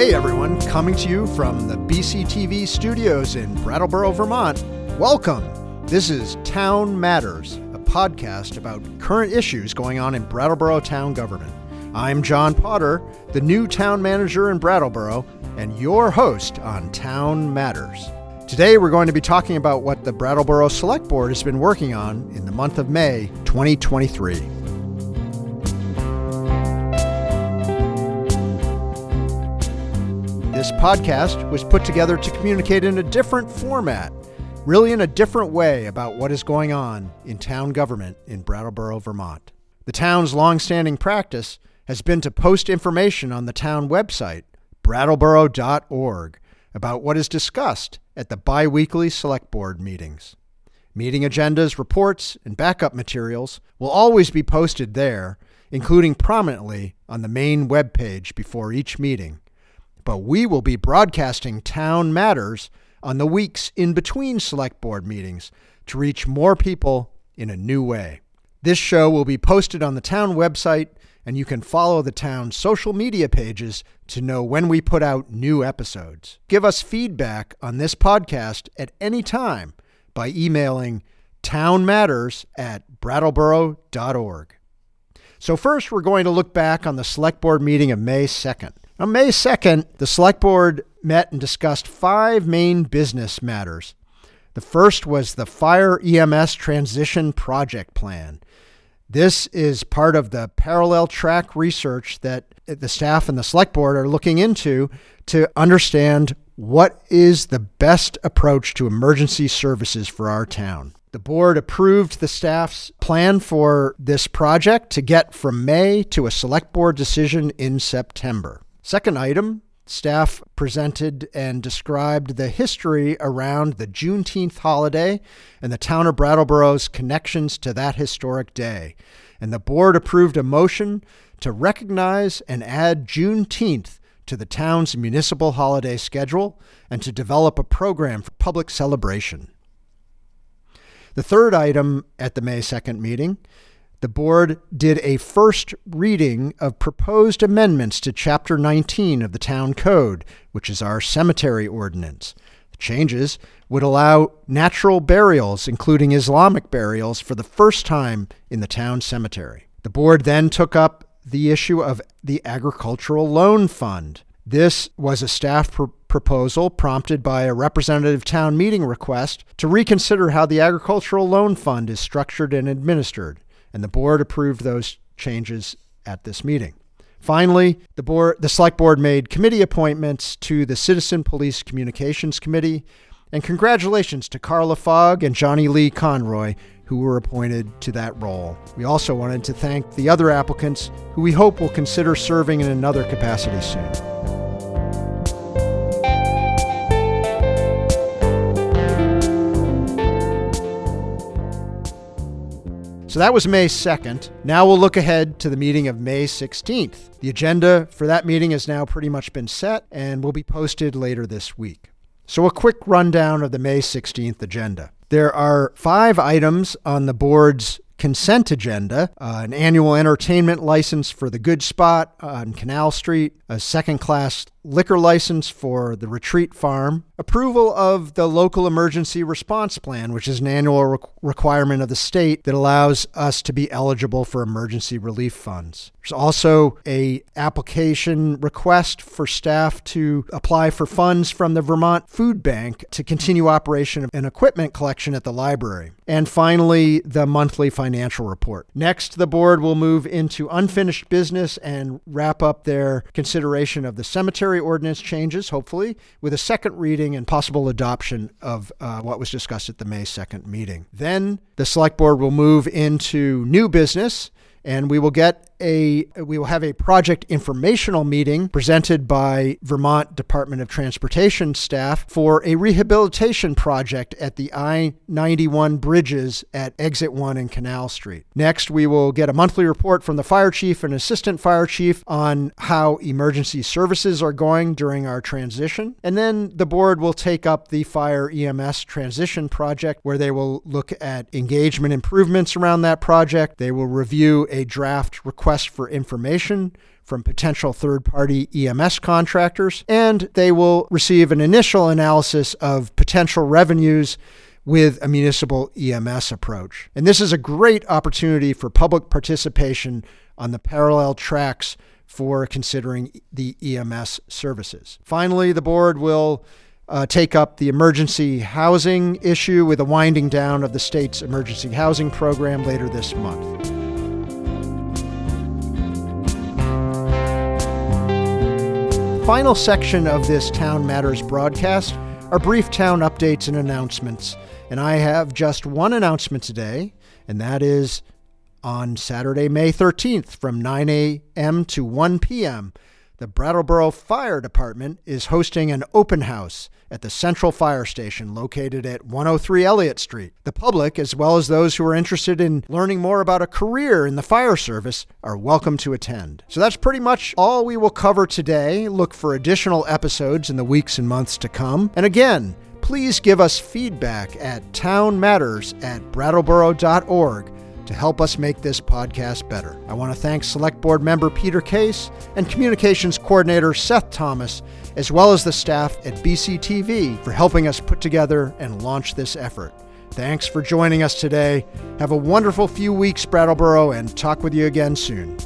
Hey everyone, coming to you from the BCTV studios in Brattleboro, Vermont. Welcome. This is Town Matters, a podcast about current issues going on in Brattleboro town government. I'm John Potter, the new town manager in Brattleboro, and your host on Town Matters. Today we're going to be talking about what the Brattleboro Select Board has been working on in the month of May 2023. This podcast was put together to communicate in a different format, really in a different way about what is going on in town government in Brattleboro, Vermont. The town's longstanding practice has been to post information on the town website, brattleboro.org, about what is discussed at the biweekly select board meetings. Meeting agendas, reports, and backup materials will always be posted there, including prominently on the main web page before each meeting but we will be broadcasting Town Matters on the weeks in between select board meetings to reach more people in a new way. This show will be posted on the town website, and you can follow the town's social media pages to know when we put out new episodes. Give us feedback on this podcast at any time by emailing townmatters at brattleboro.org. So, first, we're going to look back on the select board meeting of May 2nd. On May 2nd, the Select Board met and discussed five main business matters. The first was the Fire EMS Transition Project Plan. This is part of the parallel track research that the staff and the Select Board are looking into to understand what is the best approach to emergency services for our town. The board approved the staff's plan for this project to get from May to a select board decision in September. Second item staff presented and described the history around the Juneteenth holiday and the town of Brattleboro's connections to that historic day. And the board approved a motion to recognize and add Juneteenth to the town's municipal holiday schedule and to develop a program for public celebration. The third item at the May 2nd meeting the board did a first reading of proposed amendments to Chapter 19 of the Town Code, which is our cemetery ordinance. The changes would allow natural burials, including Islamic burials, for the first time in the town cemetery. The board then took up the issue of the Agricultural Loan Fund. This was a staff pr- proposal prompted by a representative town meeting request to reconsider how the Agricultural Loan Fund is structured and administered and the board approved those changes at this meeting. Finally, the board, the select board made committee appointments to the Citizen Police Communications Committee, and congratulations to Carla Fogg and Johnny Lee Conroy, who were appointed to that role. We also wanted to thank the other applicants who we hope will consider serving in another capacity soon. So that was May 2nd. Now we'll look ahead to the meeting of May 16th. The agenda for that meeting has now pretty much been set and will be posted later this week. So, a quick rundown of the May 16th agenda. There are five items on the board's consent agenda uh, an annual entertainment license for the Good Spot on Canal Street, a second class liquor license for the Retreat Farm, approval of the local emergency response plan, which is an annual re- requirement of the state that allows us to be eligible for emergency relief funds. There's also a application request for staff to apply for funds from the Vermont Food Bank to continue operation of an equipment collection at the library. And finally, the monthly financial report. Next, the board will move into unfinished business and wrap up their consideration of the cemetery ordinance changes, hopefully, with a second reading and possible adoption of uh, what was discussed at the May 2nd meeting. Then the Select Board will move into new business and we will get a we will have a project informational meeting presented by Vermont Department of Transportation staff for a rehabilitation project at the I-91 bridges at exit 1 and Canal Street. Next, we will get a monthly report from the fire chief and assistant fire chief on how emergency services are going during our transition. And then the board will take up the fire EMS transition project where they will look at engagement improvements around that project. They will review a draft request requests for information from potential third party EMS contractors, and they will receive an initial analysis of potential revenues with a municipal EMS approach. And this is a great opportunity for public participation on the parallel tracks for considering the EMS services. Finally, the board will uh, take up the emergency housing issue with a winding down of the state's emergency housing program later this month. Final section of this Town Matters broadcast are brief town updates and announcements. And I have just one announcement today, and that is on Saturday, May 13th from 9 a.m. to 1 p.m. The Brattleboro Fire Department is hosting an open house at the Central Fire Station located at 103 Elliot Street. The public, as well as those who are interested in learning more about a career in the fire service, are welcome to attend. So that's pretty much all we will cover today. Look for additional episodes in the weeks and months to come. And again, please give us feedback at townmatters at brattleboro.org to help us make this podcast better. I want to thank Select Board member Peter Case and Communications Coordinator Seth Thomas, as well as the staff at BCTV for helping us put together and launch this effort. Thanks for joining us today. Have a wonderful few weeks, Brattleboro, and talk with you again soon.